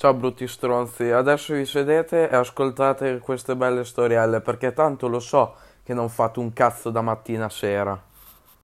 Ciao brutti stronzi, adesso vi sedete e ascoltate queste belle storielle perché tanto lo so che non fate un cazzo da mattina a sera.